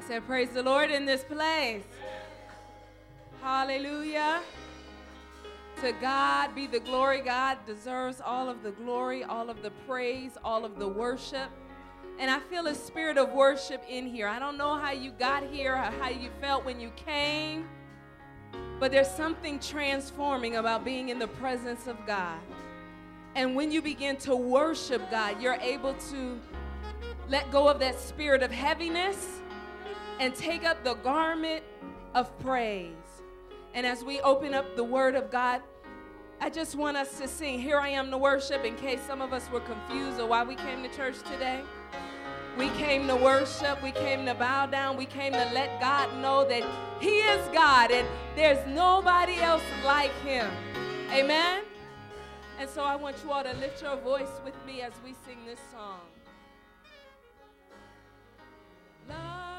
I said, Praise the Lord in this place. Hallelujah. To God be the glory. God deserves all of the glory, all of the praise, all of the worship. And I feel a spirit of worship in here. I don't know how you got here or how you felt when you came, but there's something transforming about being in the presence of God. And when you begin to worship God, you're able to let go of that spirit of heaviness and take up the garment of praise. And as we open up the Word of God, I just want us to sing, Here I Am to Worship, in case some of us were confused of why we came to church today. We came to worship, we came to bow down, we came to let God know that He is God and there's nobody else like Him. Amen? And so I want you all to lift your voice with me as we sing this song. Light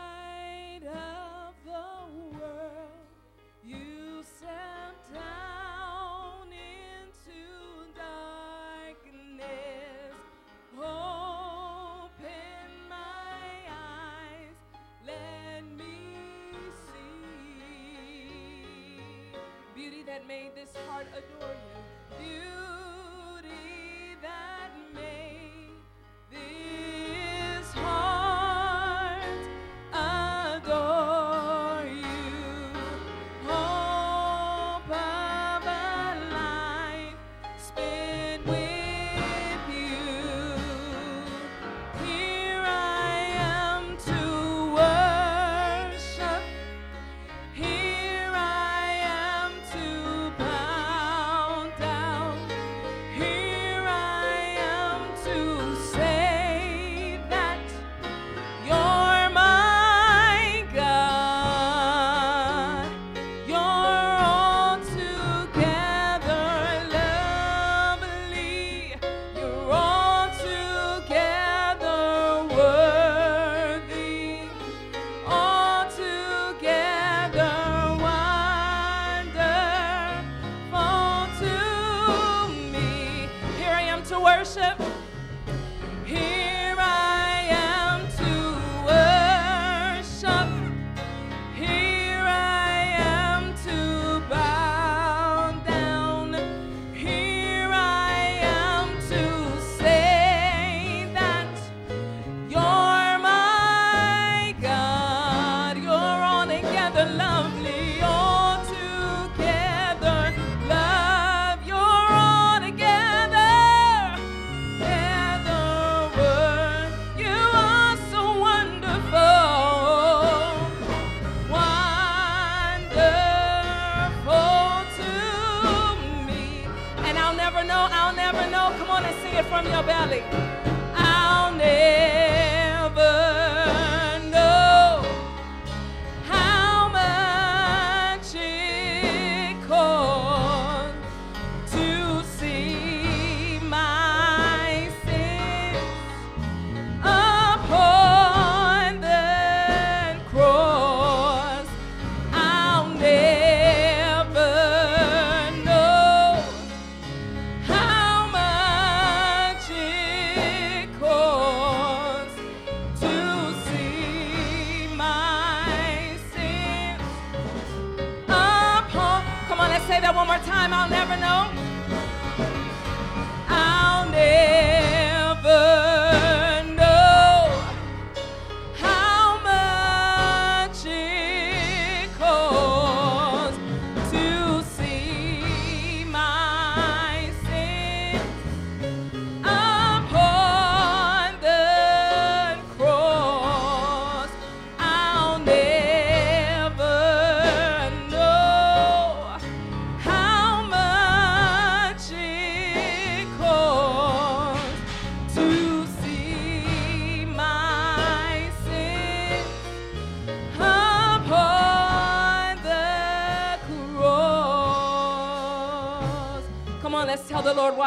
that made this heart adore you. Beauty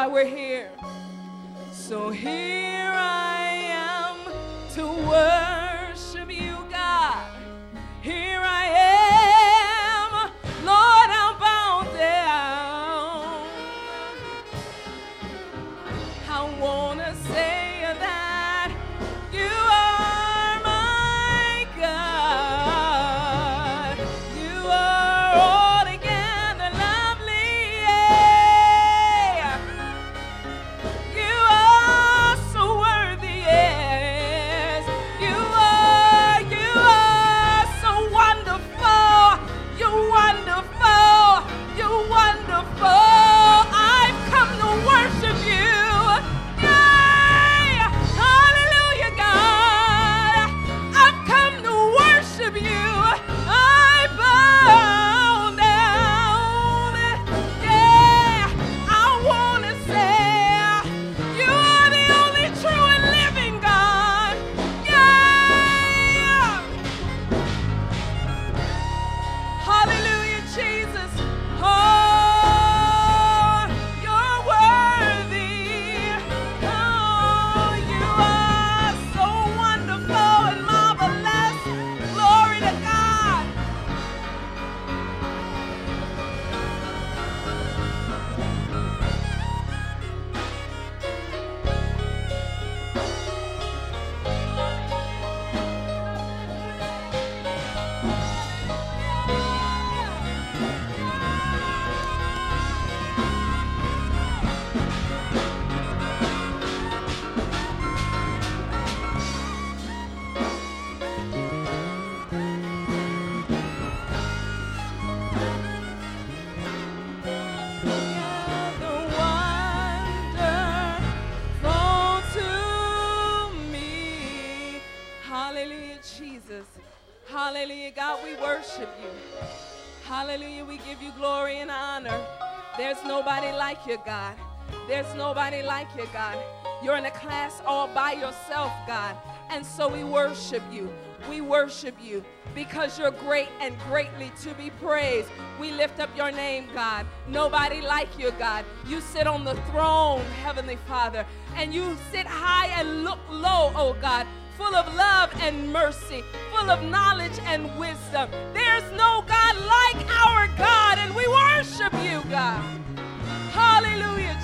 why we're here. Hallelujah, we give you glory and honor. There's nobody like you, God. There's nobody like you, God. You're in a class all by yourself, God. And so we worship you. We worship you because you're great and greatly to be praised. We lift up your name, God. Nobody like you, God. You sit on the throne, Heavenly Father, and you sit high and look low, oh God full of love and mercy, full of knowledge and wisdom. There's no God like our God, and we worship you, God. Hallelujah,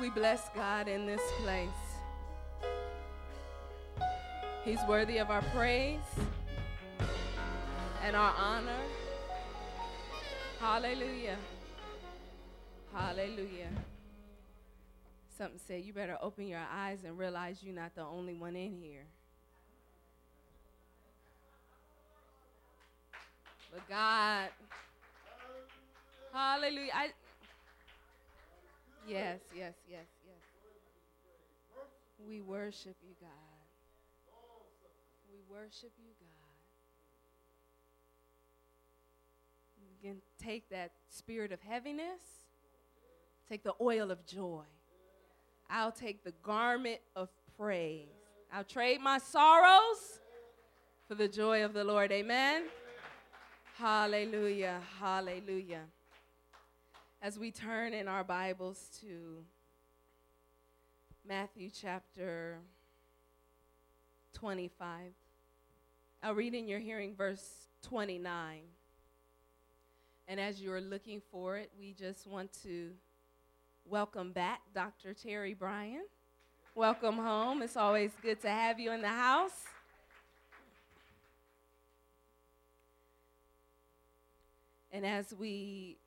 We bless God in this place. He's worthy of our praise and our honor. Hallelujah. Hallelujah. Something said, You better open your eyes and realize you're not the only one in here. But God, hallelujah. I, yes, yes, yes, yes. We worship you, God worship you, God. You can take that spirit of heaviness, take the oil of joy. I'll take the garment of praise. I'll trade my sorrows for the joy of the Lord. Amen. Hallelujah. Hallelujah. As we turn in our Bibles to Matthew chapter 25. I'll read in your hearing verse 29. And as you're looking for it, we just want to welcome back Dr. Terry Bryan. Welcome home. It's always good to have you in the house. And as we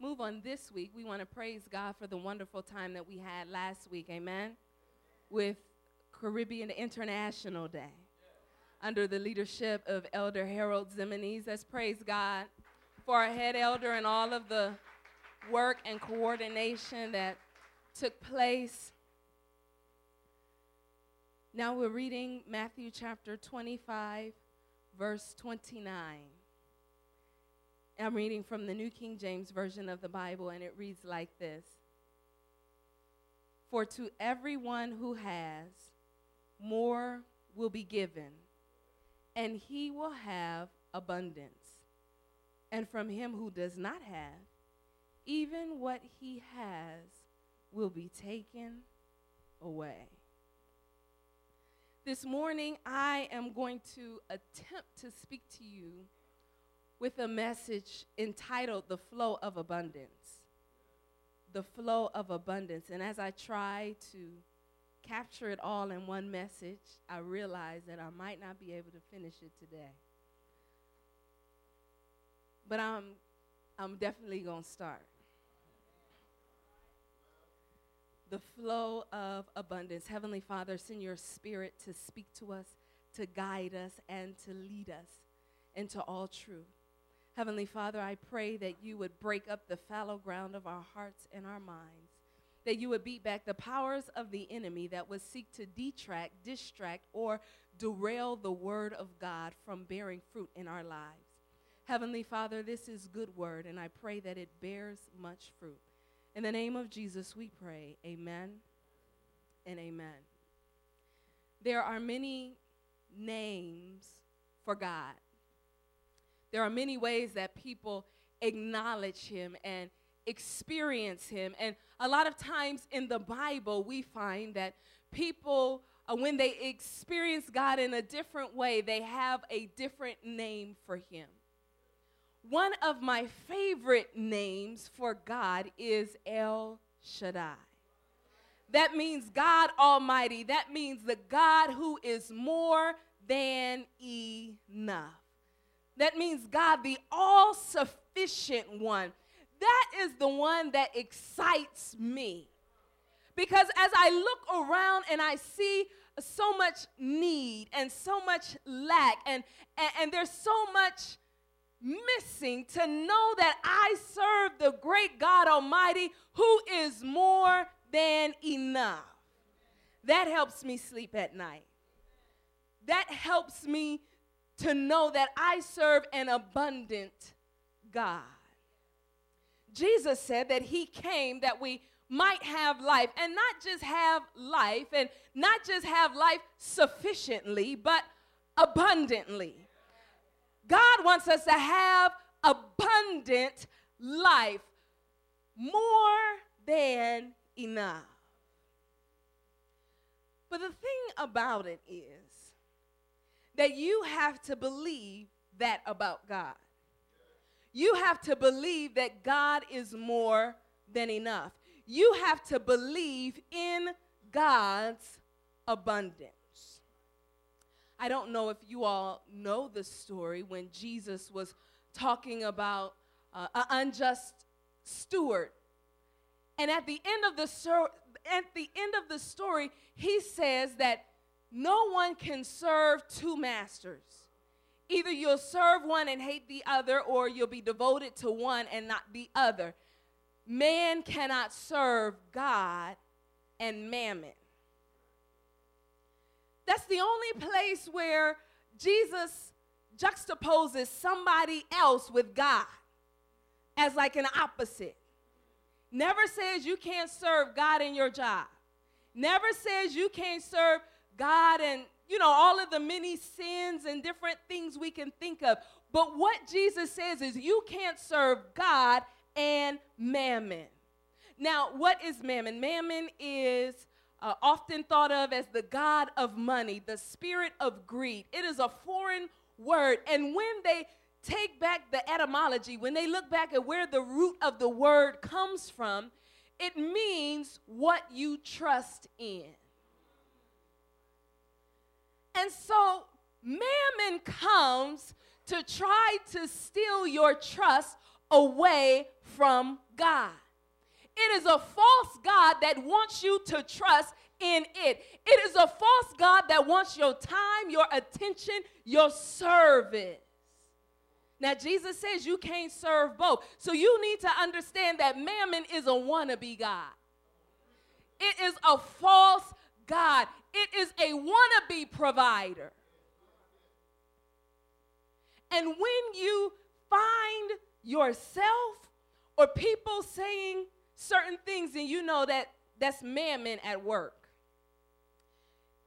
move on this week, we want to praise God for the wonderful time that we had last week, amen, with Caribbean International Day under the leadership of Elder Harold Ximenes. Let's praise God for our head elder and all of the work and coordination that took place. Now we're reading Matthew chapter 25, verse 29. I'm reading from the New King James Version of the Bible, and it reads like this For to everyone who has, more will be given and he will have abundance. And from him who does not have, even what he has will be taken away. This morning, I am going to attempt to speak to you with a message entitled The Flow of Abundance. The Flow of Abundance. And as I try to capture it all in one message, I realized that I might not be able to finish it today. But I'm, I'm definitely going to start. The flow of abundance. Heavenly Father, send your spirit to speak to us, to guide us, and to lead us into all truth. Heavenly Father, I pray that you would break up the fallow ground of our hearts and our minds that you would beat back the powers of the enemy that would seek to detract, distract, or derail the word of God from bearing fruit in our lives. Heavenly Father, this is good word, and I pray that it bears much fruit. In the name of Jesus, we pray. Amen and amen. There are many names for God. There are many ways that people acknowledge Him and experience Him. And a lot of times in the Bible, we find that people, uh, when they experience God in a different way, they have a different name for Him. One of my favorite names for God is El Shaddai. That means God Almighty. That means the God who is more than enough. That means God, the all sufficient one that is the one that excites me. Because as I look around and I see so much need and so much lack, and, and, and there's so much missing to know that I serve the great God Almighty who is more than enough. That helps me sleep at night. That helps me to know that I serve an abundant God. Jesus said that he came that we might have life and not just have life and not just have life sufficiently, but abundantly. God wants us to have abundant life, more than enough. But the thing about it is that you have to believe that about God. You have to believe that God is more than enough. You have to believe in God's abundance. I don't know if you all know the story when Jesus was talking about uh, an unjust steward. And at the end of the sur- at the end of the story, he says that no one can serve two masters. Either you'll serve one and hate the other, or you'll be devoted to one and not the other. Man cannot serve God and mammon. That's the only place where Jesus juxtaposes somebody else with God as like an opposite. Never says you can't serve God in your job. Never says you can't serve God and, you know, all of the many sins and different things we can think of. But what Jesus says is you can't serve God and mammon. Now, what is mammon? Mammon is uh, often thought of as the god of money, the spirit of greed. It is a foreign word. And when they take back the etymology, when they look back at where the root of the word comes from, it means what you trust in. And so mammon comes to try to steal your trust away from God. It is a false God that wants you to trust in it. It is a false God that wants your time, your attention, your service. Now, Jesus says you can't serve both. So you need to understand that mammon is a wannabe God. It is a false God. It is a wannabe provider. And when you find yourself or people saying, certain things and you know that that's mammon at work.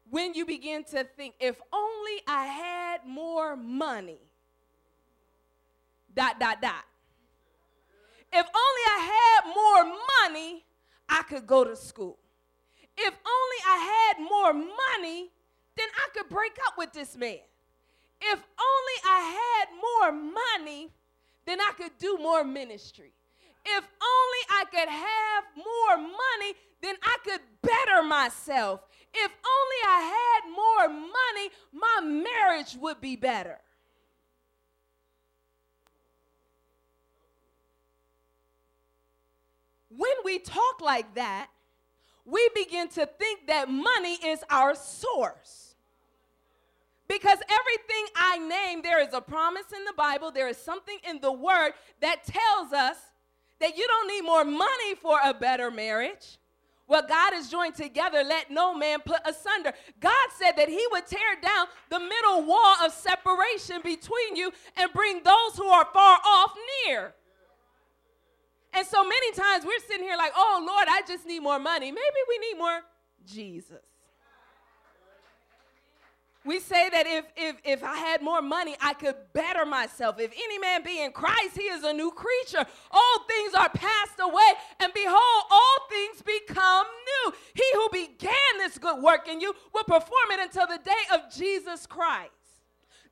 When you begin to think, if only I had more money, dot, dot, dot. If only I had more money, I could go to school. If only I had more money, then I could break up with this man. If only I had more money, then I could do more ministry. If only I could have more money, then I could better myself. If only I had more money, my marriage would be better. When we talk like that, we begin to think that money is our source. Because everything I name, there is a promise in the Bible, there is something in the Word that tells us that you don't need more money for a better marriage. What God has joined together, let no man put asunder. God said that He would tear down the middle wall of separation between you and bring those who are far off near. And so many times we're sitting here like, oh Lord, I just need more money. Maybe we need more Jesus. We say that if, if, if I had more money, I could better myself. If any man be in Christ, he is a new creature. All things are passed away, and behold, all things become new. He who began this good work in you will perform it until the day of Jesus Christ.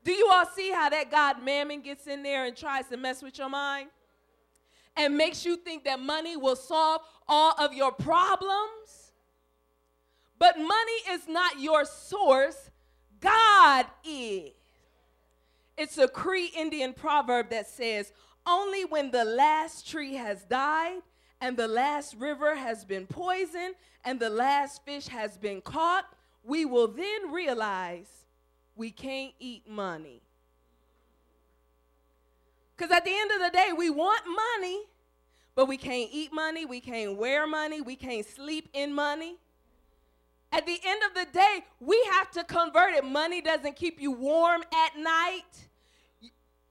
Do you all see how that God mammon gets in there and tries to mess with your mind? And makes you think that money will solve all of your problems? But money is not your source God is. It's a Cree Indian proverb that says, Only when the last tree has died, and the last river has been poisoned, and the last fish has been caught, we will then realize we can't eat money. Because at the end of the day, we want money, but we can't eat money, we can't wear money, we can't sleep in money. At the end of the day, we have to convert it. Money doesn't keep you warm at night.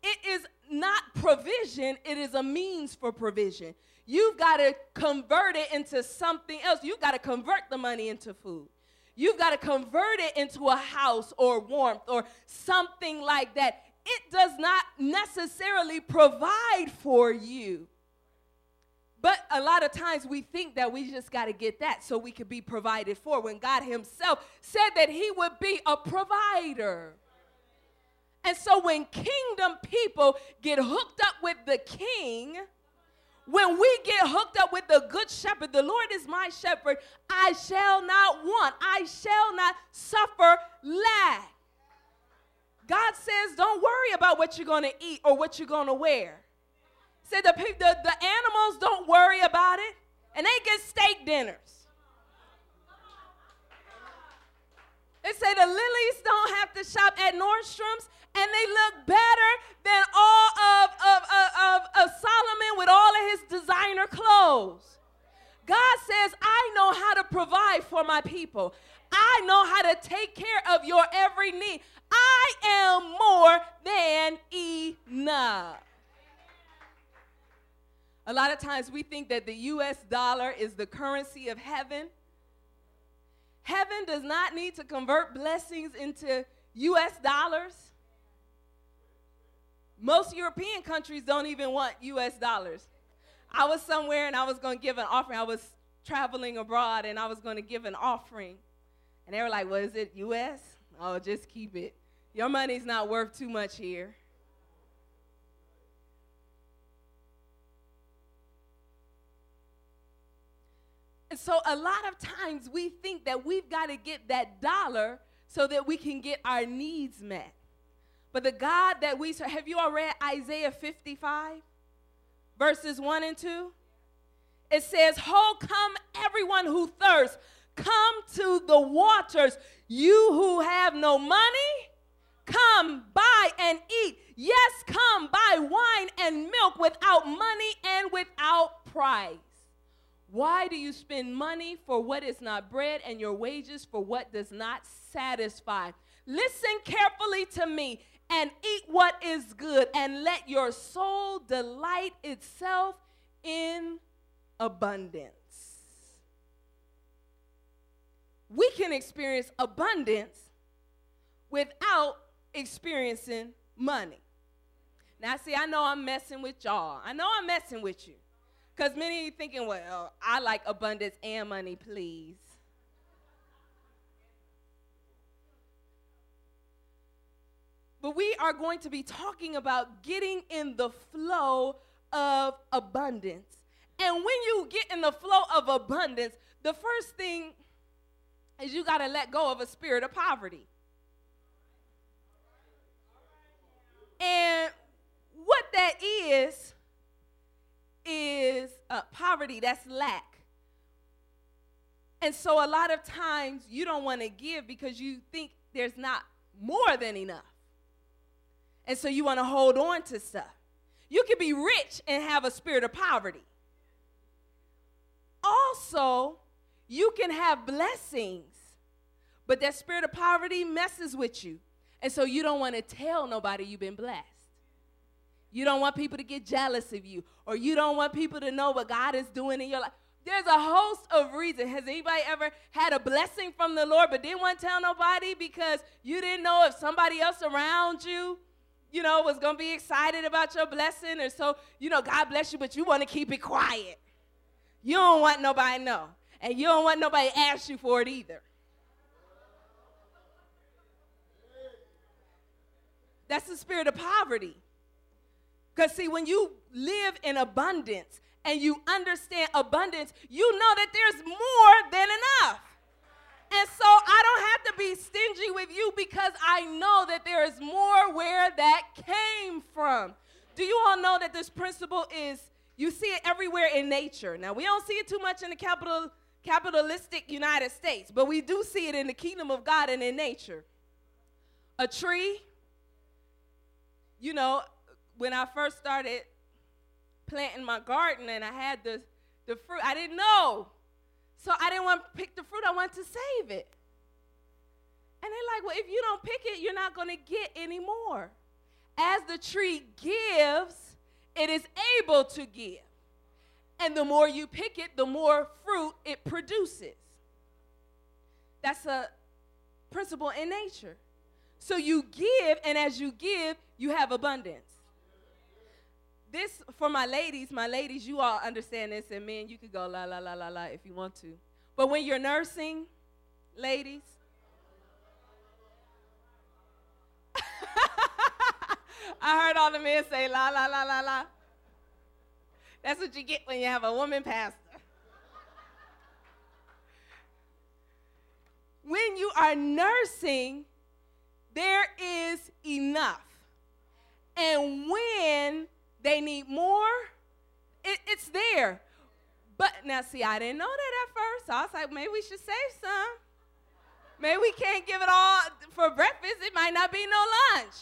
It is not provision, it is a means for provision. You've got to convert it into something else. You've got to convert the money into food. You've got to convert it into a house or warmth or something like that. It does not necessarily provide for you. But a lot of times we think that we just got to get that so we could be provided for when God Himself said that He would be a provider. And so when kingdom people get hooked up with the king, when we get hooked up with the good shepherd, the Lord is my shepherd, I shall not want, I shall not suffer lack. God says, don't worry about what you're going to eat or what you're going to wear. Say the, the, the animals don't worry about it, and they get steak dinners. They say the lilies don't have to shop at Nordstrom's, and they look better than all of, of, of, of, Solomon with all of his designer clothes. God says, I know how to provide for my people. I know how to take care of your every need. I am more than enough. A lot of times we think that the US dollar is the currency of heaven. Heaven does not need to convert blessings into US dollars. Most European countries don't even want US dollars. I was somewhere and I was going to give an offering. I was traveling abroad and I was going to give an offering. And they were like, What is it, US? Oh, just keep it. Your money's not worth too much here. And so a lot of times we think that we've got to get that dollar so that we can get our needs met. But the God that we serve, have you all read Isaiah 55, verses 1 and 2? It says, Ho, come everyone who thirsts, come to the waters. You who have no money, come buy and eat. Yes, come buy wine and milk without money and without price. Why do you spend money for what is not bread and your wages for what does not satisfy? Listen carefully to me and eat what is good, and let your soul delight itself in abundance. We can experience abundance without experiencing money. Now, see, I know I'm messing with y'all. I know I'm messing with you. Because many of you thinking, well, I like abundance and money, please. But we are going to be talking about getting in the flow of abundance. And when you get in the flow of abundance, the first thing is you got to let go of a spirit of poverty. And what that is, is poverty, that's lack. And so a lot of times you don't want to give because you think there's not more than enough. And so you want to hold on to stuff. You can be rich and have a spirit of poverty. Also, you can have blessings, but that spirit of poverty messes with you. And so you don't want to tell nobody you've been blessed. You don't want people to get jealous of you, or you don't want people to know what God is doing in your life. There's a host of reasons. Has anybody ever had a blessing from the Lord but didn't want to tell nobody because you didn't know if somebody else around you you know, was going to be excited about your blessing, or so, you know, God bless you, but you want to keep it quiet. You don't want nobody to know. And you don't want nobody to ask you for it either. That's the spirit of poverty. Because, see, when you live in abundance and you understand abundance, you know that there's more than enough. And so I don't have to be stingy with you because I know that there is more where that came from. Do you all know that this principle is, you see it everywhere in nature? Now, we don't see it too much in the capital, capitalistic United States, but we do see it in the kingdom of God and in nature. A tree, you know, when I first started planting my garden and I had the, the fruit, I didn't know. So I didn't want to pick the fruit, I wanted to save it. And they're like, well, if you don't pick it, you're not going to get any more. As the tree gives, it is able to give. And the more you pick it, the more fruit it produces. That's a principle in nature. So you give, and as you give, you have abundance. This, for my ladies, my ladies, you all understand this, and men, you could go la la la la la if you want to. But when you're nursing, ladies, I heard all the men say la la la la la. That's what you get when you have a woman pastor. when you are nursing, there is enough. And when they need more, it, it's there. But now, see, I didn't know that at first. So I was like, maybe we should save some. Maybe we can't give it all for breakfast. It might not be no lunch.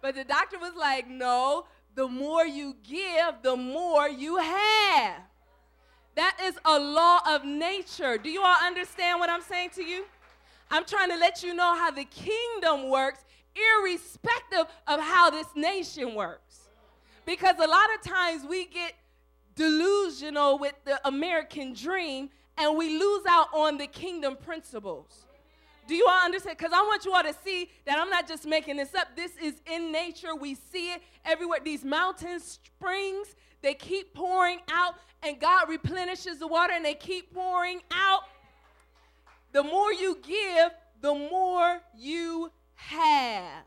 But the doctor was like, no, the more you give, the more you have. That is a law of nature. Do you all understand what I'm saying to you? I'm trying to let you know how the kingdom works, irrespective of how this nation works. Because a lot of times we get delusional with the American dream and we lose out on the kingdom principles. Do you all understand? Because I want you all to see that I'm not just making this up. This is in nature. We see it everywhere. These mountain springs, they keep pouring out, and God replenishes the water and they keep pouring out. The more you give, the more you have.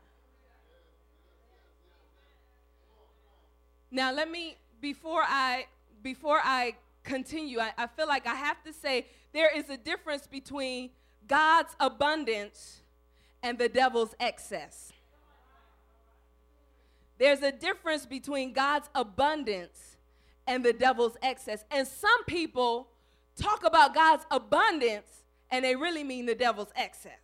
Now let me before I before I continue, I, I feel like I have to say there is a difference between God's abundance and the devil's excess. There's a difference between God's abundance and the devil's excess. And some people talk about God's abundance and they really mean the devil's excess.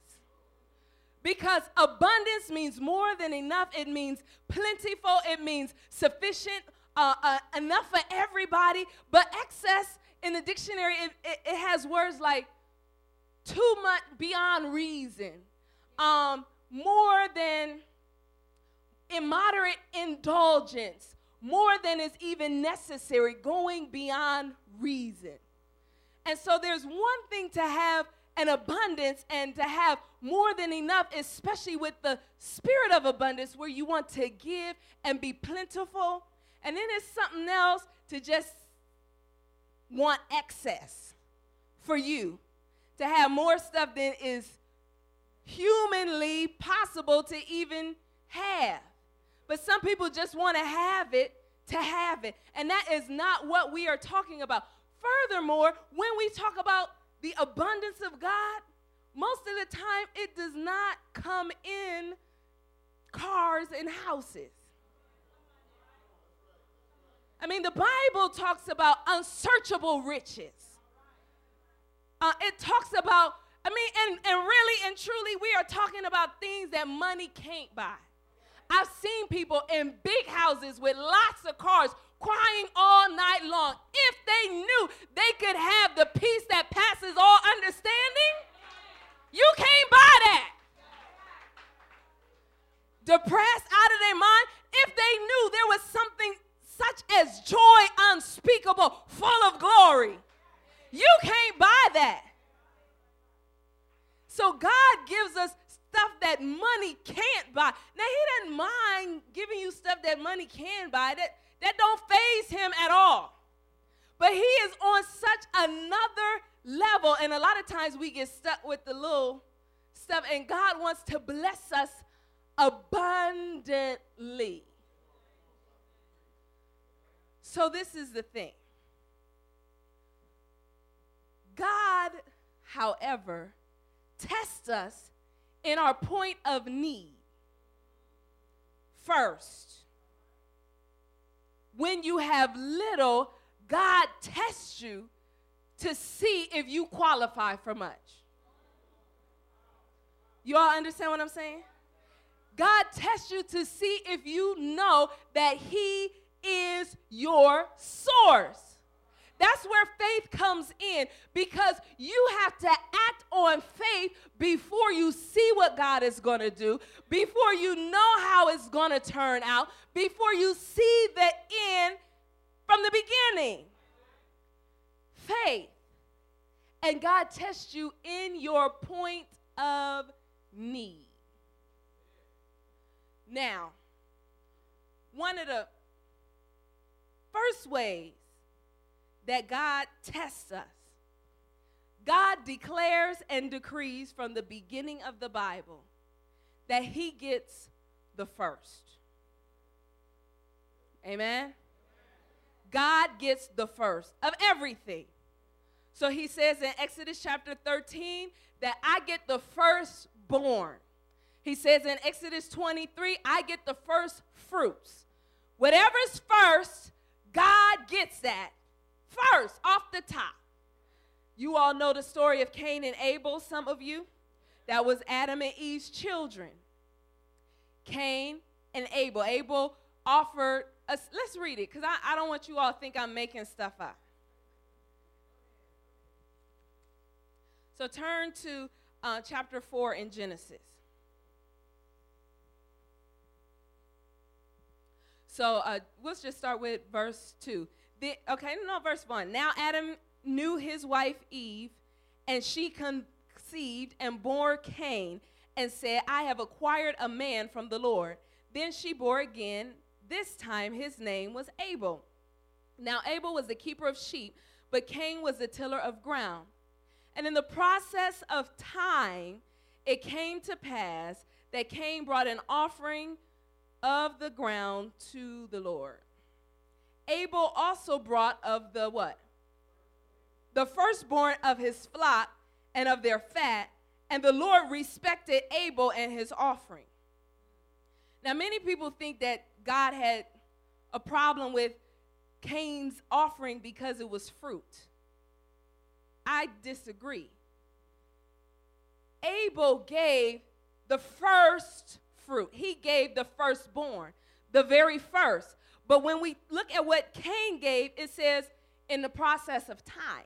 Because abundance means more than enough, it means plentiful, it means sufficient, uh, uh, enough for everybody. But excess in the dictionary, it, it, it has words like too much beyond reason, um, more than immoderate indulgence, more than is even necessary, going beyond reason. And so there's one thing to have an abundance and to have more than enough, especially with the spirit of abundance where you want to give and be plentiful. And then there's something else to just want excess for you to have more stuff than is humanly possible to even have. But some people just want to have it to have it. And that is not what we are talking about. Furthermore, when we talk about the abundance of God, most of the time it does not come in cars and houses. I mean, the Bible talks about unsearchable riches. Uh, it talks about, I mean, and, and really and truly, we are talking about things that money can't buy. I've seen people in big houses with lots of cars crying all night long. If they knew they could have the peace that passes all understanding, you can't buy that. Depressed out of their mind, if they knew there was something such as joy unspeakable, full of glory, you can't buy that. So God gives us stuff that money can't buy. Now he doesn't mind giving you stuff that money can buy. That that don't faze him at all. But he is on such another level and a lot of times we get stuck with the little stuff and God wants to bless us abundantly. So this is the thing. God, however, tests us in our point of need first. When you have little, God tests you to see if you qualify for much. You all understand what I'm saying? God tests you to see if you know that He is your source. That's where faith comes in because you have to act on faith before you see what God is going to do, before you know how it's going to turn out, before you see the end from the beginning. Faith. And God tests you in your point of need. Now, one of the first ways that God tests us, God declares and decrees from the beginning of the Bible that He gets the first. Amen? God gets the first of everything. So He says in Exodus chapter 13 that I get the firstborn. He says in Exodus 23, I get the first fruits. Whatever's first, God gets that first off the top. You all know the story of Cain and Abel, some of you. That was Adam and Eve's children. Cain and Abel. Abel offered us, let's read it, because I, I don't want you all to think I'm making stuff up. So turn to uh, chapter 4 in Genesis. So uh, let's just start with verse 2. The, okay, no, verse 1. Now Adam knew his wife Eve, and she conceived and bore Cain, and said, I have acquired a man from the Lord. Then she bore again. This time his name was Abel. Now Abel was the keeper of sheep, but Cain was the tiller of ground. And in the process of time, it came to pass that Cain brought an offering of the ground to the Lord. Abel also brought of the what? The firstborn of his flock and of their fat, and the Lord respected Abel and his offering. Now, many people think that God had a problem with Cain's offering because it was fruit. I disagree. Abel gave the first fruit. He gave the firstborn, the very first. But when we look at what Cain gave, it says in the process of time.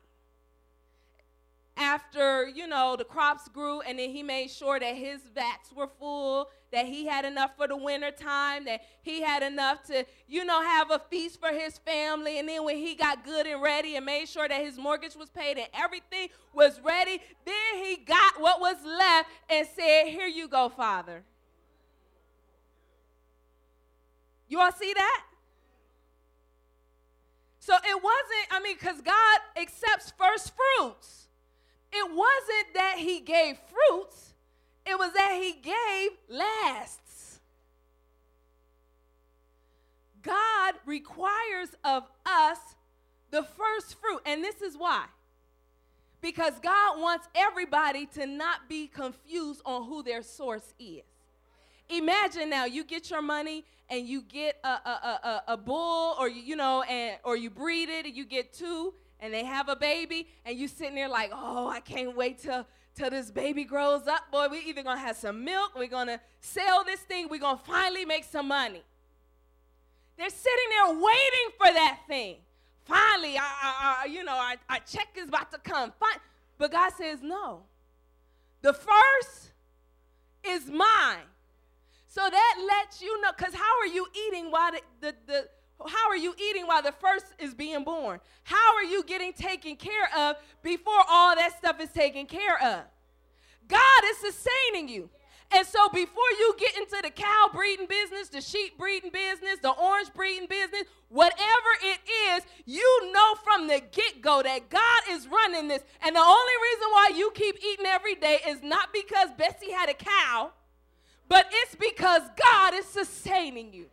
After, you know, the crops grew, and then he made sure that his vats were full, that he had enough for the winter time, that he had enough to, you know, have a feast for his family. And then when he got good and ready and made sure that his mortgage was paid and everything was ready, then he got what was left and said, Here you go, Father. You all see that? So it wasn't, I mean, because God accepts first fruits. It wasn't that He gave fruits, it was that He gave lasts. God requires of us the first fruit. And this is why. Because God wants everybody to not be confused on who their source is. Imagine now you get your money and you get a, a, a, a bull or you, you know and or you breed it and you get two and they have a baby and you sitting there like oh i can't wait till till this baby grows up boy. We either gonna have some milk we're gonna sell this thing we're gonna finally make some money. They're sitting there waiting for that thing. Finally i, I, I you know our, our check is about to come. But god says no. The first is mine so that lets you know, because how are you eating while the, the, the how are you eating while the first is being born? How are you getting taken care of before all that stuff is taken care of? God is sustaining you. And so before you get into the cow breeding business, the sheep breeding business, the orange breeding business, whatever it is, you know from the get go that God is running this. And the only reason why you keep eating every day is not because Bessie had a cow but because God is sustaining you.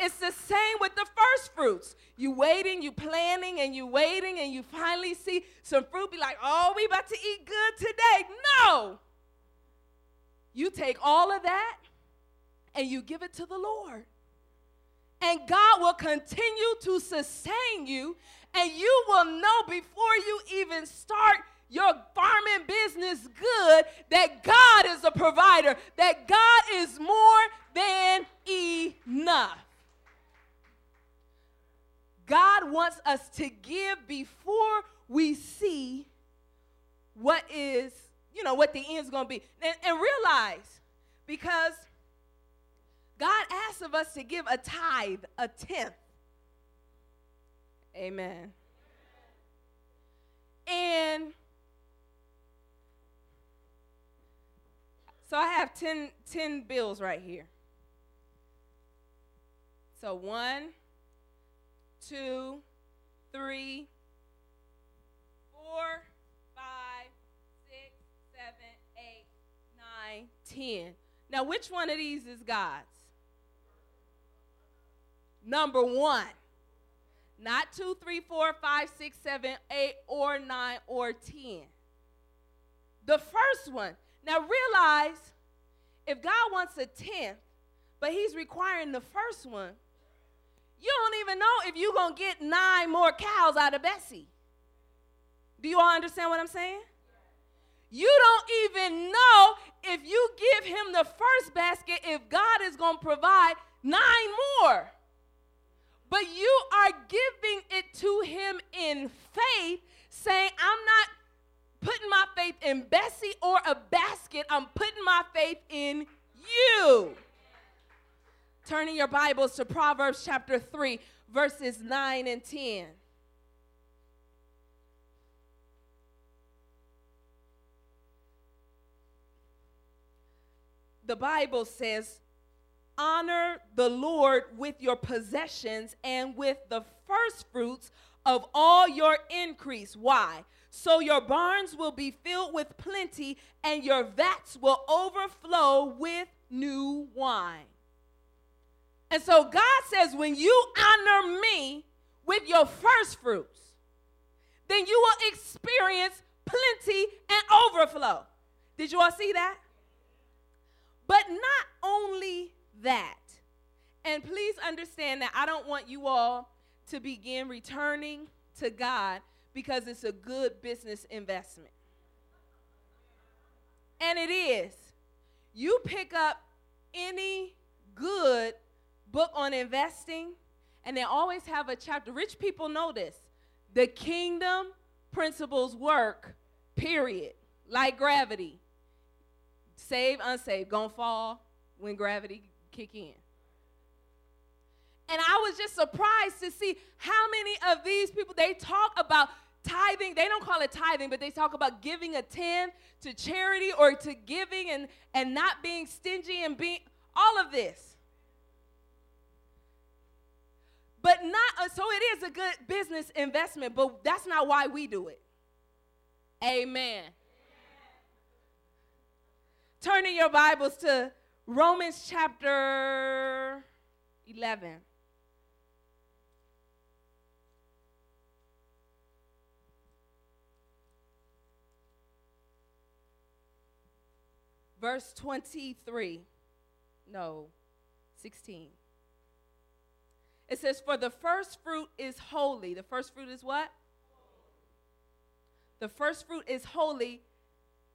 It's the same with the first fruits. You waiting, you planning, and you waiting, and you finally see some fruit. Be like, oh, we about to eat good today. No. You take all of that and you give it to the Lord. and God will continue to sustain you, and you will know before you even start your farming business good that God is a provider, that God is more than enough. God wants us to give before we see what is, you know, what the end's going to be. And, and realize, because God asks of us to give a tithe, a tenth. Amen. And so I have 10, 10 bills right here. So one, two, three, four, five, six, seven, eight, nine, ten. Now, which one of these is God's? Number one. Not two, three, four, five, six, seven, eight, or nine, or ten. The first one. Now realize if God wants a tenth, but He's requiring the first one, you don't even know if you're going to get nine more cows out of Bessie. Do you all understand what I'm saying? You don't even know if you give him the first basket if God is going to provide nine more. But you are giving it to him in faith, saying, I'm not putting my faith in Bessie or a basket, I'm putting my faith in you. Turning your Bibles to Proverbs chapter 3, verses 9 and 10. The Bible says, Honor the Lord with your possessions and with the first fruits of all your increase. Why? So your barns will be filled with plenty, and your vats will overflow with new wine. And so God says, when you honor me with your first fruits, then you will experience plenty and overflow. Did you all see that? But not only that, and please understand that I don't want you all to begin returning to God because it's a good business investment. And it is. You pick up any good book on investing, and they always have a chapter. Rich people know this. The kingdom principles work, period. Like gravity. Save, unsaved, gonna fall when gravity kick in. And I was just surprised to see how many of these people they talk about tithing. They don't call it tithing, but they talk about giving a tenth to charity or to giving and, and not being stingy and being all of this. But not, uh, so it is a good business investment, but that's not why we do it. Amen. Turning your Bibles to Romans chapter 11. Verse 23. No, 16. It says, For the first fruit is holy. The first fruit is what? The first fruit is holy.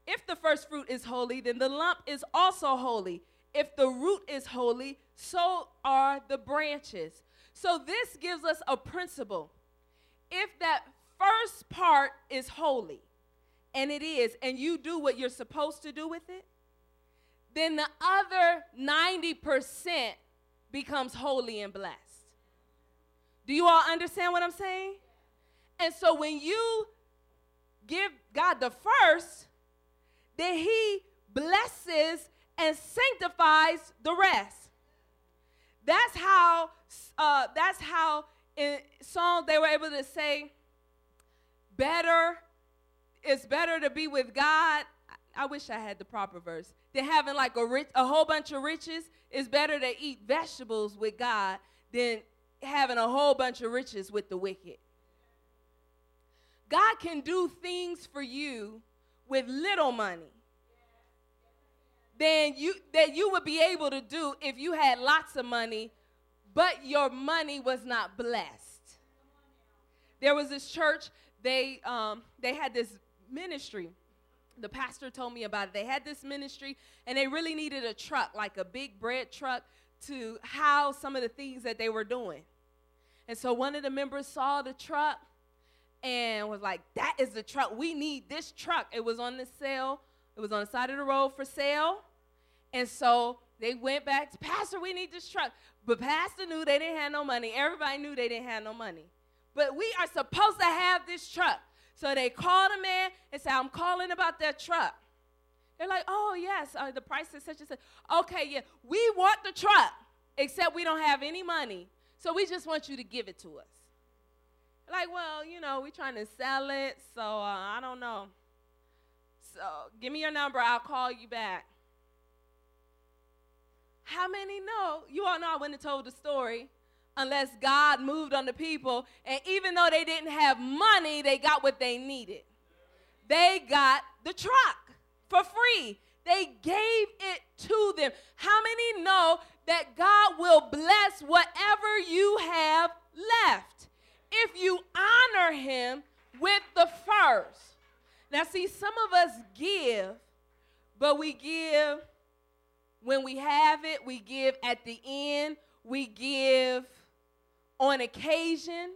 If the first fruit is holy, then the lump is also holy. If the root is holy, so are the branches. So this gives us a principle. If that first part is holy, and it is, and you do what you're supposed to do with it, then the other 90% becomes holy and blessed. Do you all understand what I'm saying? And so when you give God the first, then He blesses and sanctifies the rest. That's how. Uh, that's how in songs they were able to say, "Better, it's better to be with God." I wish I had the proper verse. Than having like a rich, a whole bunch of riches. It's better to eat vegetables with God than having a whole bunch of riches with the wicked. God can do things for you with little money than you that you would be able to do if you had lots of money but your money was not blessed. There was this church, they, um, they had this ministry. The pastor told me about it. They had this ministry, and they really needed a truck, like a big bread truck, to house some of the things that they were doing. And so one of the members saw the truck and was like, That is the truck. We need this truck. It was on the sale, it was on the side of the road for sale. And so they went back to Pastor, we need this truck. But Pastor knew they didn't have no money. Everybody knew they didn't have no money. But we are supposed to have this truck. So they called a man and said, I'm calling about that truck. They're like, oh, yes, uh, the price is such and such. Okay, yeah, we want the truck, except we don't have any money. So we just want you to give it to us. Like, well, you know, we're trying to sell it, so uh, I don't know. So give me your number, I'll call you back. How many know? You all know I wouldn't have told the story unless God moved on the people. And even though they didn't have money, they got what they needed. They got the truck for free. They gave it to them. How many know that God will bless whatever you have left if you honor Him with the first? Now, see, some of us give, but we give when we have it, we give at the end, we give on occasion.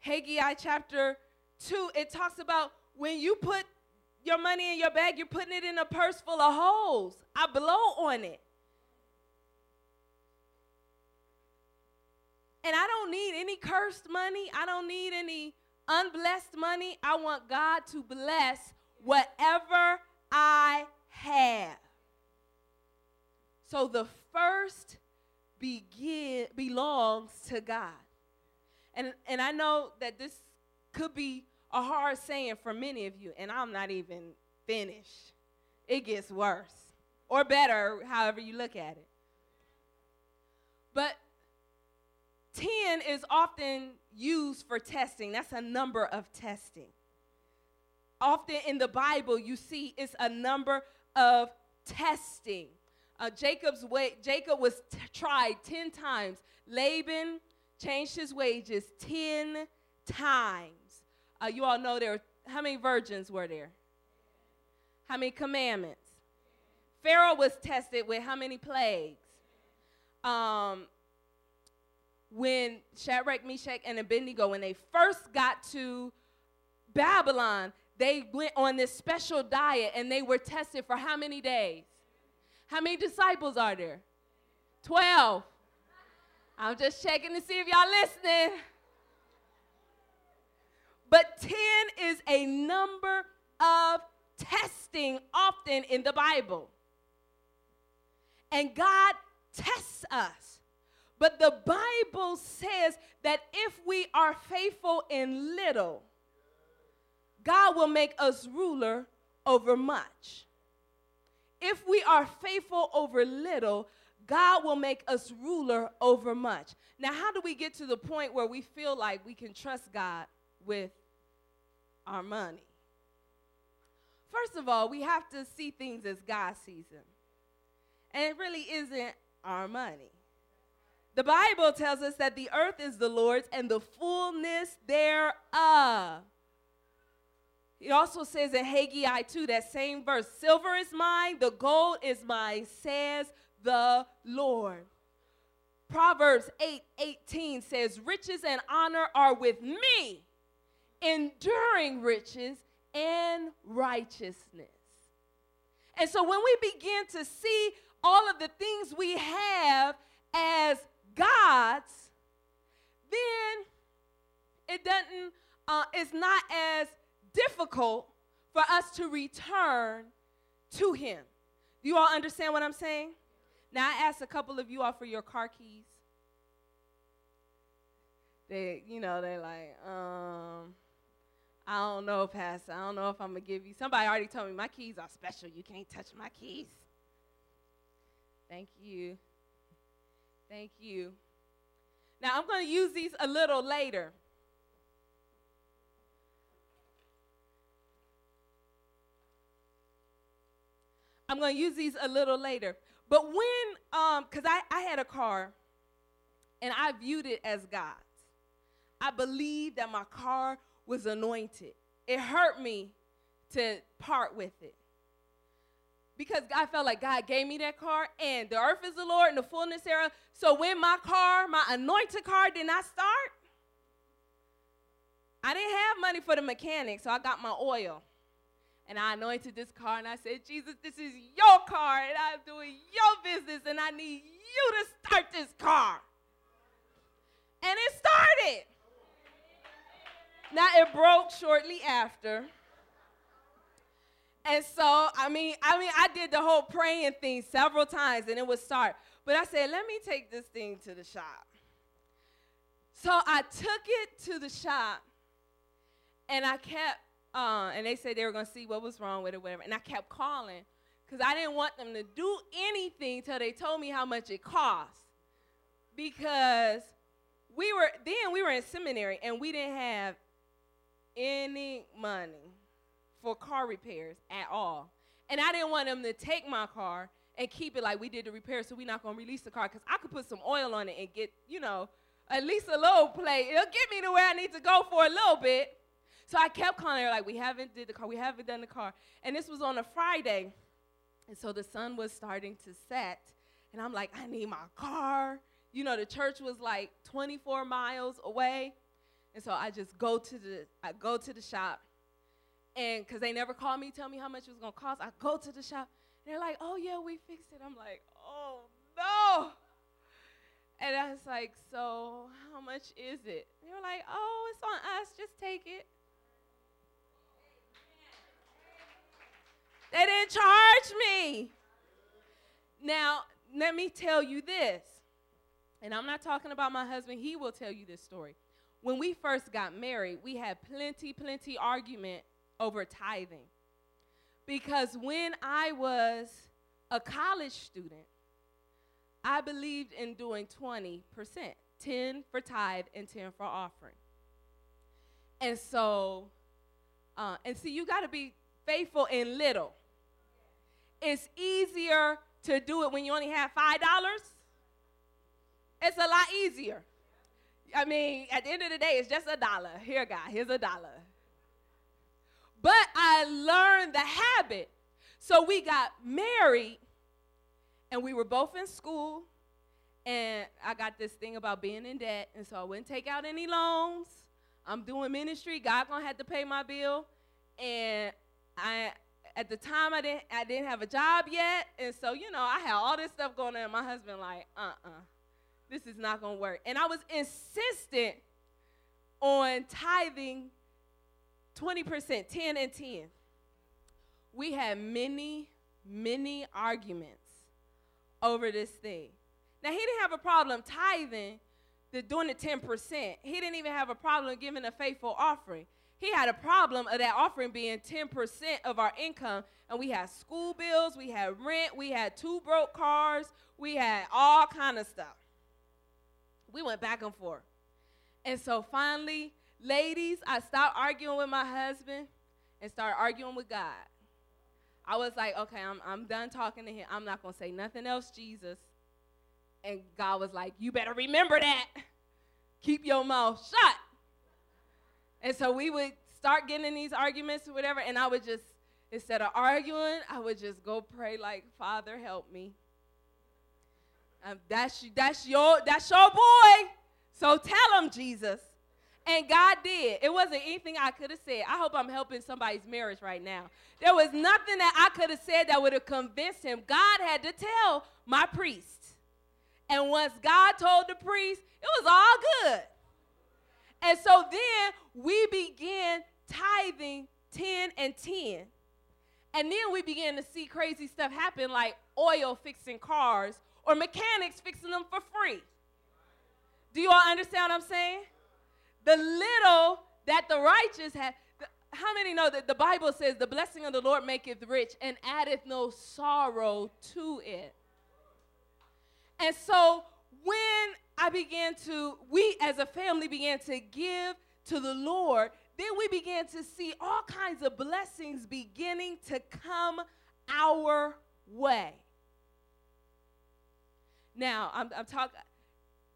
Haggai chapter 2, it talks about when you put your money in your bag, you're putting it in a purse full of holes. I blow on it. And I don't need any cursed money. I don't need any unblessed money. I want God to bless whatever I have. So the first begin belongs to God. And and I know that this could be a hard saying for many of you, and I'm not even finished. It gets worse or better, however you look at it. But 10 is often used for testing. That's a number of testing. Often in the Bible, you see it's a number of testing. Uh, Jacob's way, Jacob was t- tried 10 times. Laban changed his wages 10 times. Uh, you all know there were, how many virgins were there? How many commandments? Pharaoh was tested with how many plagues? Um, when Shadrach, Meshach, and Abednego, when they first got to Babylon, they went on this special diet and they were tested for how many days? How many disciples are there? 12. I'm just checking to see if y'all listening. But 10 is a number of testing often in the Bible. And God tests us. But the Bible says that if we are faithful in little, God will make us ruler over much. If we are faithful over little, God will make us ruler over much. Now, how do we get to the point where we feel like we can trust God with our money? First of all, we have to see things as God sees them. And it really isn't our money. The Bible tells us that the earth is the Lord's and the fullness thereof. It also says in Haggai 2, that same verse Silver is mine, the gold is mine, says the Lord. Proverbs 8 18 says, Riches and honor are with me, enduring riches and righteousness. And so when we begin to see all of the things we have as God's, then it doesn't, uh, it's not as difficult for us to return to Him. Do you all understand what I'm saying? Now, I asked a couple of you all for your car keys. They, you know, they're like, um, I don't know, Pastor. I don't know if I'm going to give you. Somebody already told me my keys are special. You can't touch my keys. Thank you. Thank you. Now, I'm going to use these a little later. I'm going to use these a little later. But when, um, because I, I had a car and I viewed it as God's. I believed that my car was anointed. It hurt me to part with it because I felt like God gave me that car, and the earth is the Lord and the fullness thereof. So when my car, my anointed car, did not start, I didn't have money for the mechanic, so I got my oil. And I anointed this car, and I said, Jesus, this is your car, and I'm doing your business, and I need you to start this car. And it started. Now it broke shortly after. And so, I mean, I mean, I did the whole praying thing several times and it would start. But I said, let me take this thing to the shop. So I took it to the shop and I kept, uh, and they said they were going to see what was wrong with it, whatever. And I kept calling because I didn't want them to do anything till they told me how much it cost. Because we were, then we were in seminary and we didn't have any money for car repairs at all. And I didn't want them to take my car and keep it like we did the repair, so we're not gonna release the car because I could put some oil on it and get, you know, at least a little play. It'll get me to where I need to go for a little bit. So I kept calling her like, we haven't did the car, we haven't done the car. And this was on a Friday. And so the sun was starting to set. And I'm like, I need my car. You know, the church was like 24 miles away. And so I just go to the I go to the shop and because they never called me, tell me how much it was to cost, I go to the shop. And they're like, oh, yeah, we fixed it. I'm like, oh, no. And I was like, so how much is it? They were like, oh, it's on us. Just take it. They didn't charge me. Now, let me tell you this. And I'm not talking about my husband, he will tell you this story. When we first got married, we had plenty, plenty argument over tithing. Because when I was a college student, I believed in doing 20%, 10 for tithe and 10 for offering. And so, uh, and see, you got to be faithful in little. It's easier to do it when you only have $5. It's a lot easier. I mean, at the end of the day, it's just a dollar. Here, God, here's a dollar. But I learned the habit. So we got married and we were both in school. And I got this thing about being in debt. And so I wouldn't take out any loans. I'm doing ministry. God gonna have to pay my bill. And I at the time I didn't I didn't have a job yet. And so, you know, I had all this stuff going on. My husband like, uh-uh, this is not gonna work. And I was insistent on tithing 20%, 10 and 10. We had many, many arguments over this thing. Now, he didn't have a problem tithing, the doing the 10%. He didn't even have a problem giving a faithful offering. He had a problem of that offering being 10% of our income. And we had school bills, we had rent, we had two broke cars, we had all kind of stuff. We went back and forth. And so finally, Ladies, I stopped arguing with my husband and started arguing with God. I was like, okay, I'm, I'm done talking to him. I'm not going to say nothing else, Jesus. And God was like, you better remember that. Keep your mouth shut. And so we would start getting in these arguments or whatever, and I would just, instead of arguing, I would just go pray like, Father, help me. Um, that's, that's, your, that's your boy. So tell him, Jesus. And God did. It wasn't anything I could have said. I hope I'm helping somebody's marriage right now. There was nothing that I could have said that would have convinced him. God had to tell my priest. And once God told the priest, it was all good. And so then we began tithing 10 and 10. And then we began to see crazy stuff happen like oil fixing cars or mechanics fixing them for free. Do you all understand what I'm saying? the little that the righteous have. How many know that the Bible says the blessing of the Lord maketh rich and addeth no sorrow to it? And so when I began to, we as a family began to give to the Lord, then we began to see all kinds of blessings beginning to come our way. Now, I'm, I'm talking,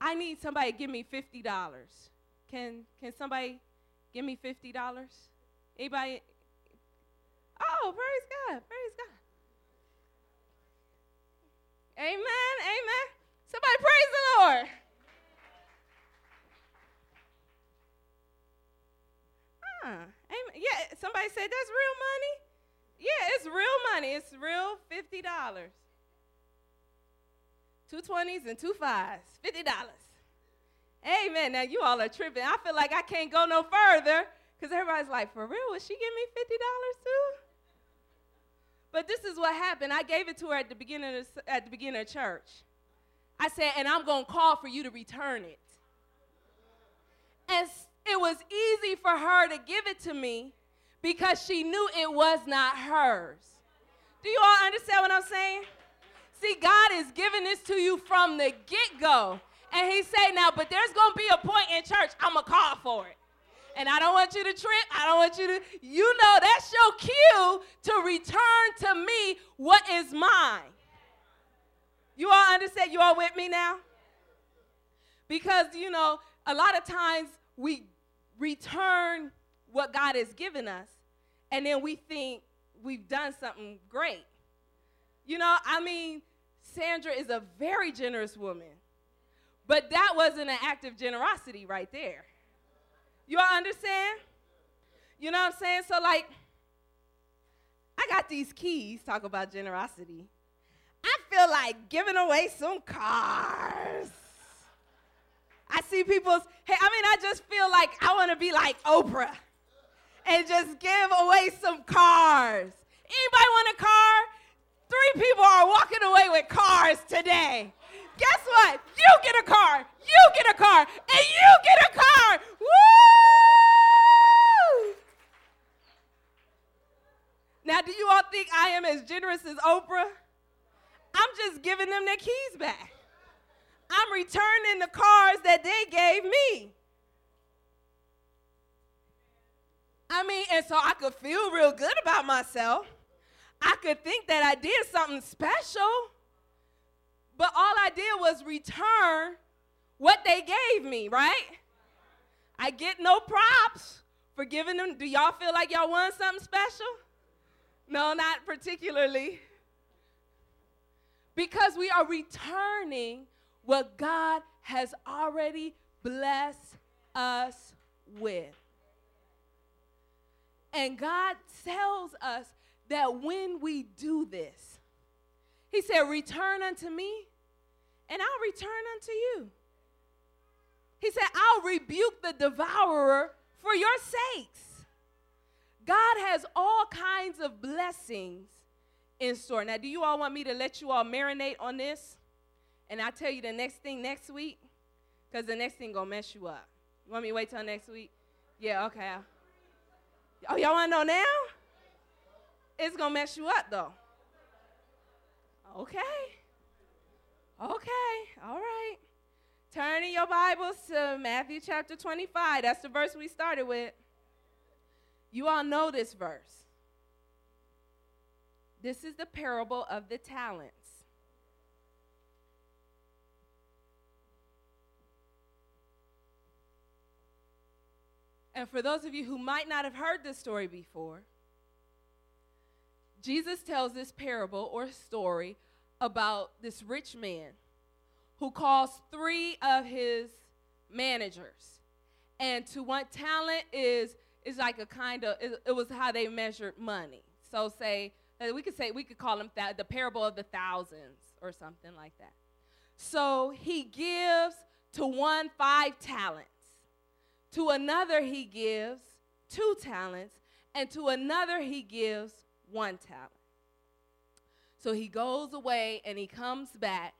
I need somebody to give me $50. Can, can somebody give me $50? Anybody? Oh, praise God, praise God. Amen, amen. Somebody praise the Lord. Yeah, somebody said that's real money. Yeah, it's real money. It's real $50. Two twenties and two fives, $50. Amen. Now you all are tripping. I feel like I can't go no further because everybody's like, for real, would she give me $50 too? But this is what happened. I gave it to her at the beginning of, at the beginning of church. I said, and I'm going to call for you to return it. And it was easy for her to give it to me because she knew it was not hers. Do you all understand what I'm saying? See, God is giving this to you from the get go. And He said, now, but there's going to be a point in church, I'm going to call for it. And I don't want you to trip. I don't want you to, you know, that's your cue to return to me what is mine. You all understand? You all with me now? Because, you know, a lot of times we return what God has given us, and then we think we've done something great. You know, I mean, Sandra is a very generous woman, but that wasn't an act of generosity right there. You all understand? You know what I'm saying? So, like, I got these keys, talk about generosity. I feel like giving away some cars. I see people's, hey, I mean, I just feel like I want to be like Oprah and just give away some cars. Anybody want a car? Three people are walking away with cars today. Guess what? You get a car, you get a car, and you get a car. Woo! Now, do you all think I am as generous as Oprah? I'm just giving them their keys back. I'm returning the cars that they gave me. I mean, and so I could feel real good about myself. I could think that I did something special. But all I did was return what they gave me, right? I get no props for giving them. Do y'all feel like y'all won something special? No, not particularly. Because we are returning what God has already blessed us with. And God tells us that when we do this, He said, Return unto me, and I'll return unto you. He said, I'll rebuke the devourer for your sakes. God has all kinds of blessings in store. Now, do you all want me to let you all marinate on this? And I'll tell you the next thing next week? Because the next thing gonna mess you up. You want me to wait till next week? Yeah, okay. Oh, y'all wanna know now? It's gonna mess you up though. Okay. Okay, all right. Turn in your Bibles to Matthew chapter 25. That's the verse we started with. You all know this verse. This is the parable of the talents. And for those of you who might not have heard this story before, Jesus tells this parable or story about this rich man who calls three of his managers. And to one talent is is like a kind of it, it was how they measured money. So say uh, we could say we could call them that the parable of the thousands or something like that. So he gives to one five talents, to another he gives two talents, and to another he gives one talent. So he goes away and he comes back,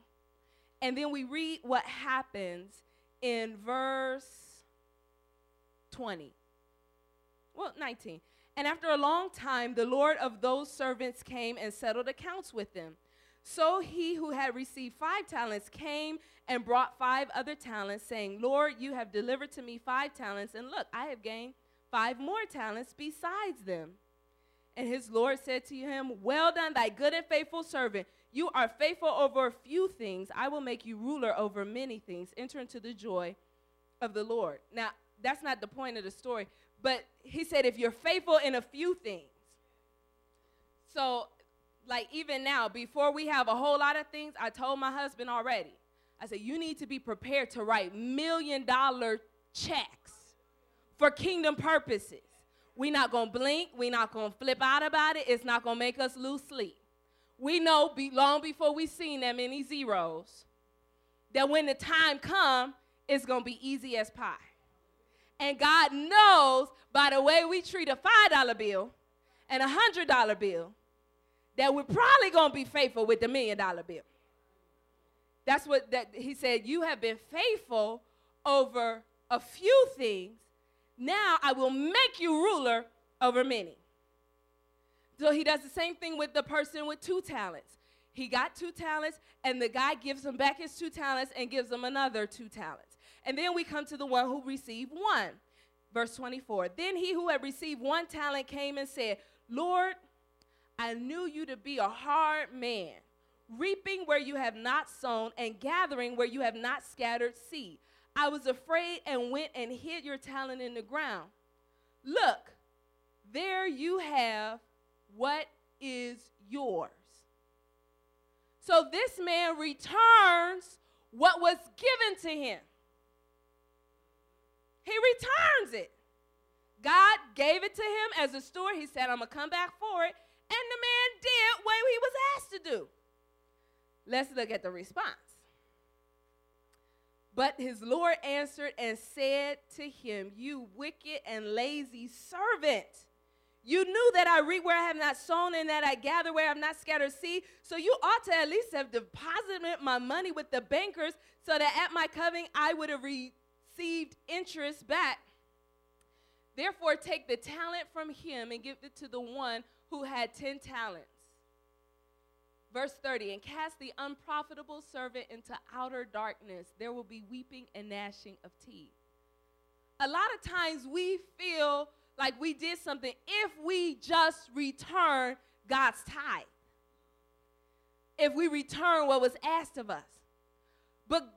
and then we read what happens in verse 20 well, 19. And after a long time, the Lord of those servants came and settled accounts with them. So he who had received five talents came and brought five other talents, saying, Lord, you have delivered to me five talents, and look, I have gained five more talents besides them. And his Lord said to him, Well done, thy good and faithful servant. you are faithful over a few things, I will make you ruler over many things. Enter into the joy of the Lord. Now, that's not the point of the story, but he said, if you're faithful in a few things. So, like, even now, before we have a whole lot of things, I told my husband already. I said, you need to be prepared to write million dollar checks for kingdom purposes. We're not going to blink. We're not going to flip out about it. It's not going to make us lose sleep. We know be, long before we seen that many zeros that when the time come, it's going to be easy as pie. And God knows by the way we treat a $5 bill and a $100 bill that we're probably going to be faithful with the million dollar bill. That's what that he said, you have been faithful over a few things. Now I will make you ruler over many. So he does the same thing with the person with two talents. He got two talents, and the guy gives him back his two talents and gives him another two talents. And then we come to the one who received one. Verse 24. Then he who had received one talent came and said, Lord, I knew you to be a hard man, reaping where you have not sown and gathering where you have not scattered seed. I was afraid and went and hid your talent in the ground. Look, there you have what is yours. So this man returns what was given to him. He returns it. God gave it to him as a steward. He said, I'm going to come back for it. And the man did what he was asked to do. Let's look at the response. But his Lord answered and said to him, You wicked and lazy servant. You knew that I reap where I have not sown and that I gather where I have not scattered seed. So you ought to at least have deposited my money with the bankers so that at my coming I would have received interest back. Therefore, take the talent from him and give it to the one who had 10 talents. Verse 30 and cast the unprofitable servant into outer darkness. There will be weeping and gnashing of teeth. A lot of times we feel like we did something if we just return God's tithe. If we return what was asked of us. But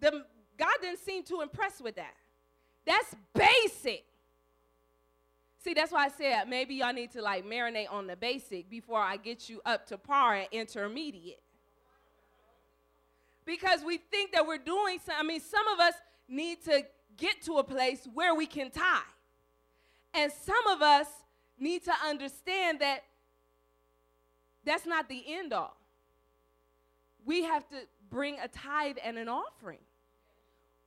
the, God didn't seem too impressed with that. That's basic. See, that's why I said maybe y'all need to like marinate on the basic before I get you up to par and intermediate. Because we think that we're doing some, I mean, some of us need to get to a place where we can tie. And some of us need to understand that that's not the end all. We have to bring a tithe and an offering.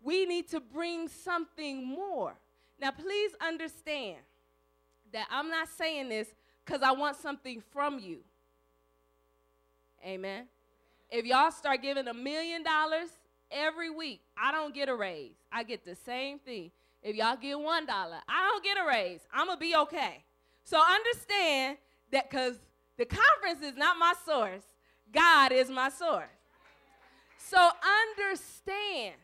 We need to bring something more. Now, please understand that I'm not saying this because I want something from you. Amen. If y'all start giving a million dollars every week, I don't get a raise. I get the same thing. If y'all get one dollar, I don't get a raise. I'm gonna be okay. So understand that because the conference is not my source, God is my source. So understand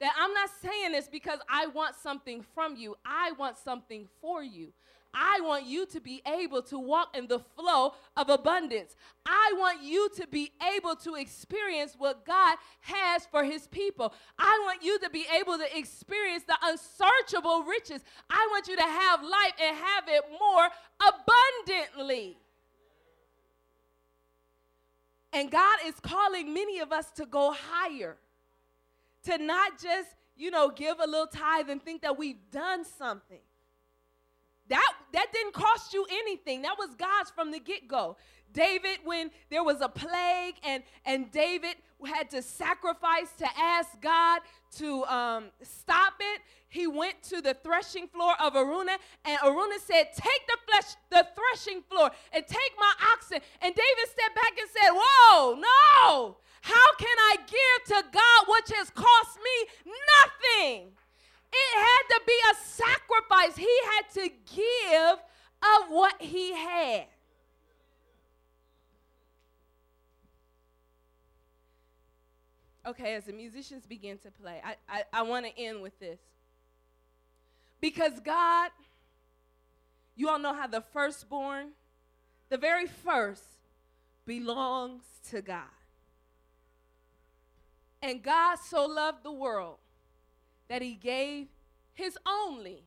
that I'm not saying this because I want something from you. I want something for you. I want you to be able to walk in the flow of abundance. I want you to be able to experience what God has for his people. I want you to be able to experience the unsearchable riches. I want you to have life and have it more abundantly. And God is calling many of us to go higher, to not just, you know, give a little tithe and think that we've done something. That, that didn't cost you anything. That was God's from the get go. David, when there was a plague and, and David had to sacrifice to ask God to um, stop it, he went to the threshing floor of Araunah, and Araunah said, Take the, flesh, the threshing floor and take my oxen. And David stepped back and said, Whoa, no. How can I give to God which has cost me nothing? It had to be a sacrifice. He had to give of what he had. Okay, as the musicians begin to play, I, I, I want to end with this. Because God, you all know how the firstborn, the very first, belongs to God. And God so loved the world that he gave his only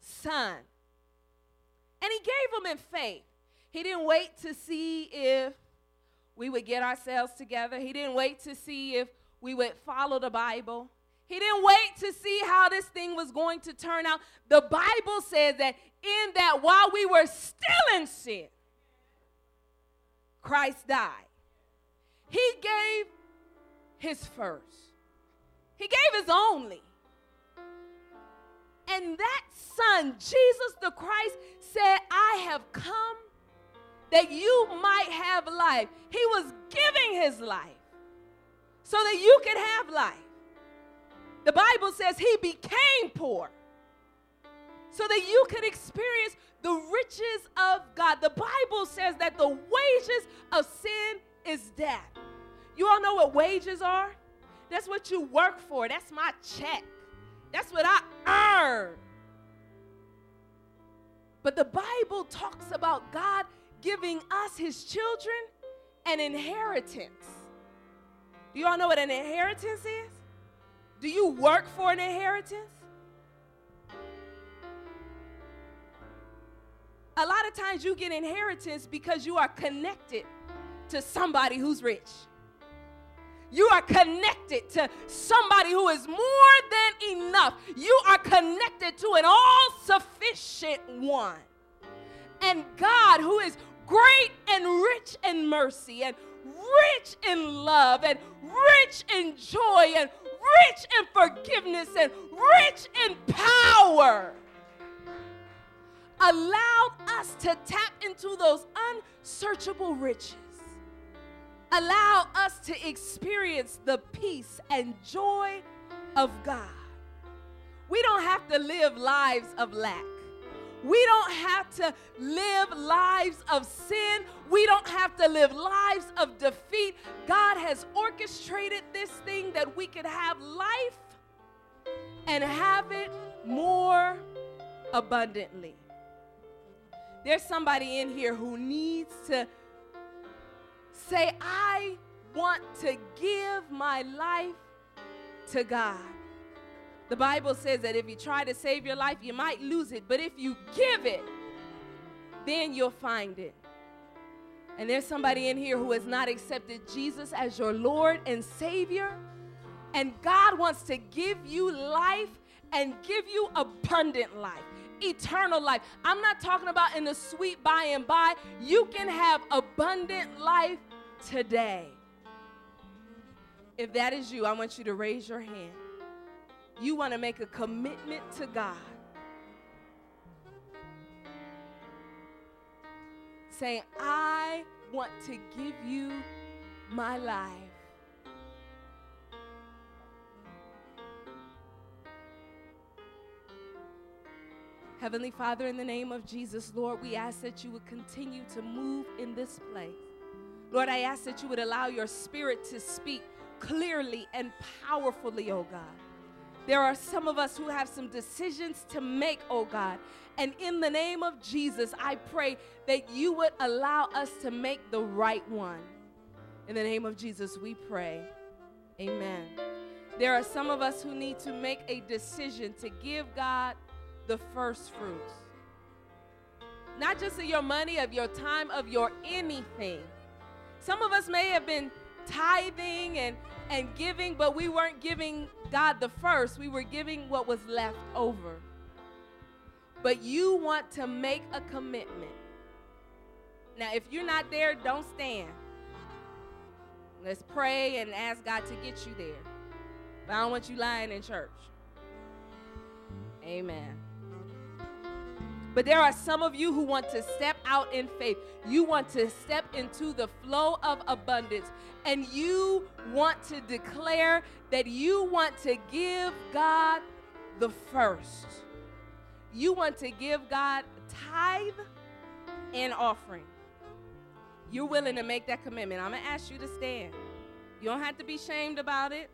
son. And he gave him in faith. He didn't wait to see if we would get ourselves together. He didn't wait to see if we would follow the Bible. He didn't wait to see how this thing was going to turn out. The Bible says that in that while we were still in sin, Christ died. He gave his first, he gave his only. And that son, Jesus the Christ, said, I have come that you might have life. He was giving his life so that you could have life. The Bible says he became poor so that you could experience the riches of God. The Bible says that the wages of sin is death. You all know what wages are? That's what you work for. That's my check. That's what I earn. But the Bible talks about God giving us, his children, an inheritance. Do you all know what an inheritance is? Do you work for an inheritance? A lot of times you get inheritance because you are connected to somebody who's rich. You are connected to somebody who is more than enough. You are connected to an all sufficient one. And God, who is great and rich in mercy and rich in love and rich in joy and rich in forgiveness and rich in power, allowed us to tap into those unsearchable riches allow us to experience the peace and joy of God. We don't have to live lives of lack. We don't have to live lives of sin. We don't have to live lives of defeat. God has orchestrated this thing that we could have life and have it more abundantly. There's somebody in here who needs to Say, I want to give my life to God. The Bible says that if you try to save your life, you might lose it, but if you give it, then you'll find it. And there's somebody in here who has not accepted Jesus as your Lord and Savior. And God wants to give you life and give you abundant life eternal life. I'm not talking about in the sweet by and by. You can have abundant life today. If that is you, I want you to raise your hand. You want to make a commitment to God. Saying, I want to give you my life. Heavenly Father, in the name of Jesus, Lord, we ask that you would continue to move in this place. Lord, I ask that you would allow your spirit to speak clearly and powerfully, oh God. There are some of us who have some decisions to make, oh God. And in the name of Jesus, I pray that you would allow us to make the right one. In the name of Jesus, we pray. Amen. There are some of us who need to make a decision to give God the first fruits. Not just of your money, of your time, of your anything. Some of us may have been tithing and, and giving, but we weren't giving God the first. We were giving what was left over. But you want to make a commitment. Now, if you're not there, don't stand. Let's pray and ask God to get you there. But I don't want you lying in church. Amen. But there are some of you who want to step out in faith. You want to step into the flow of abundance. And you want to declare that you want to give God the first. You want to give God tithe and offering. You're willing to make that commitment. I'm going to ask you to stand. You don't have to be shamed about it.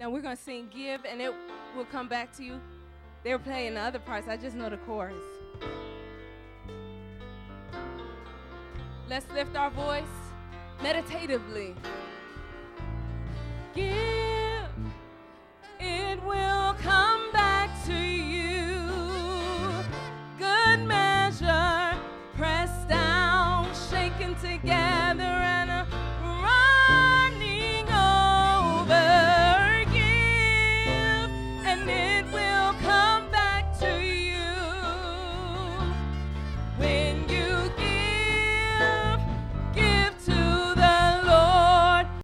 Now we're going to sing Give, and it will come back to you. They were playing the other parts. I just know the chorus. Let's lift our voice meditatively.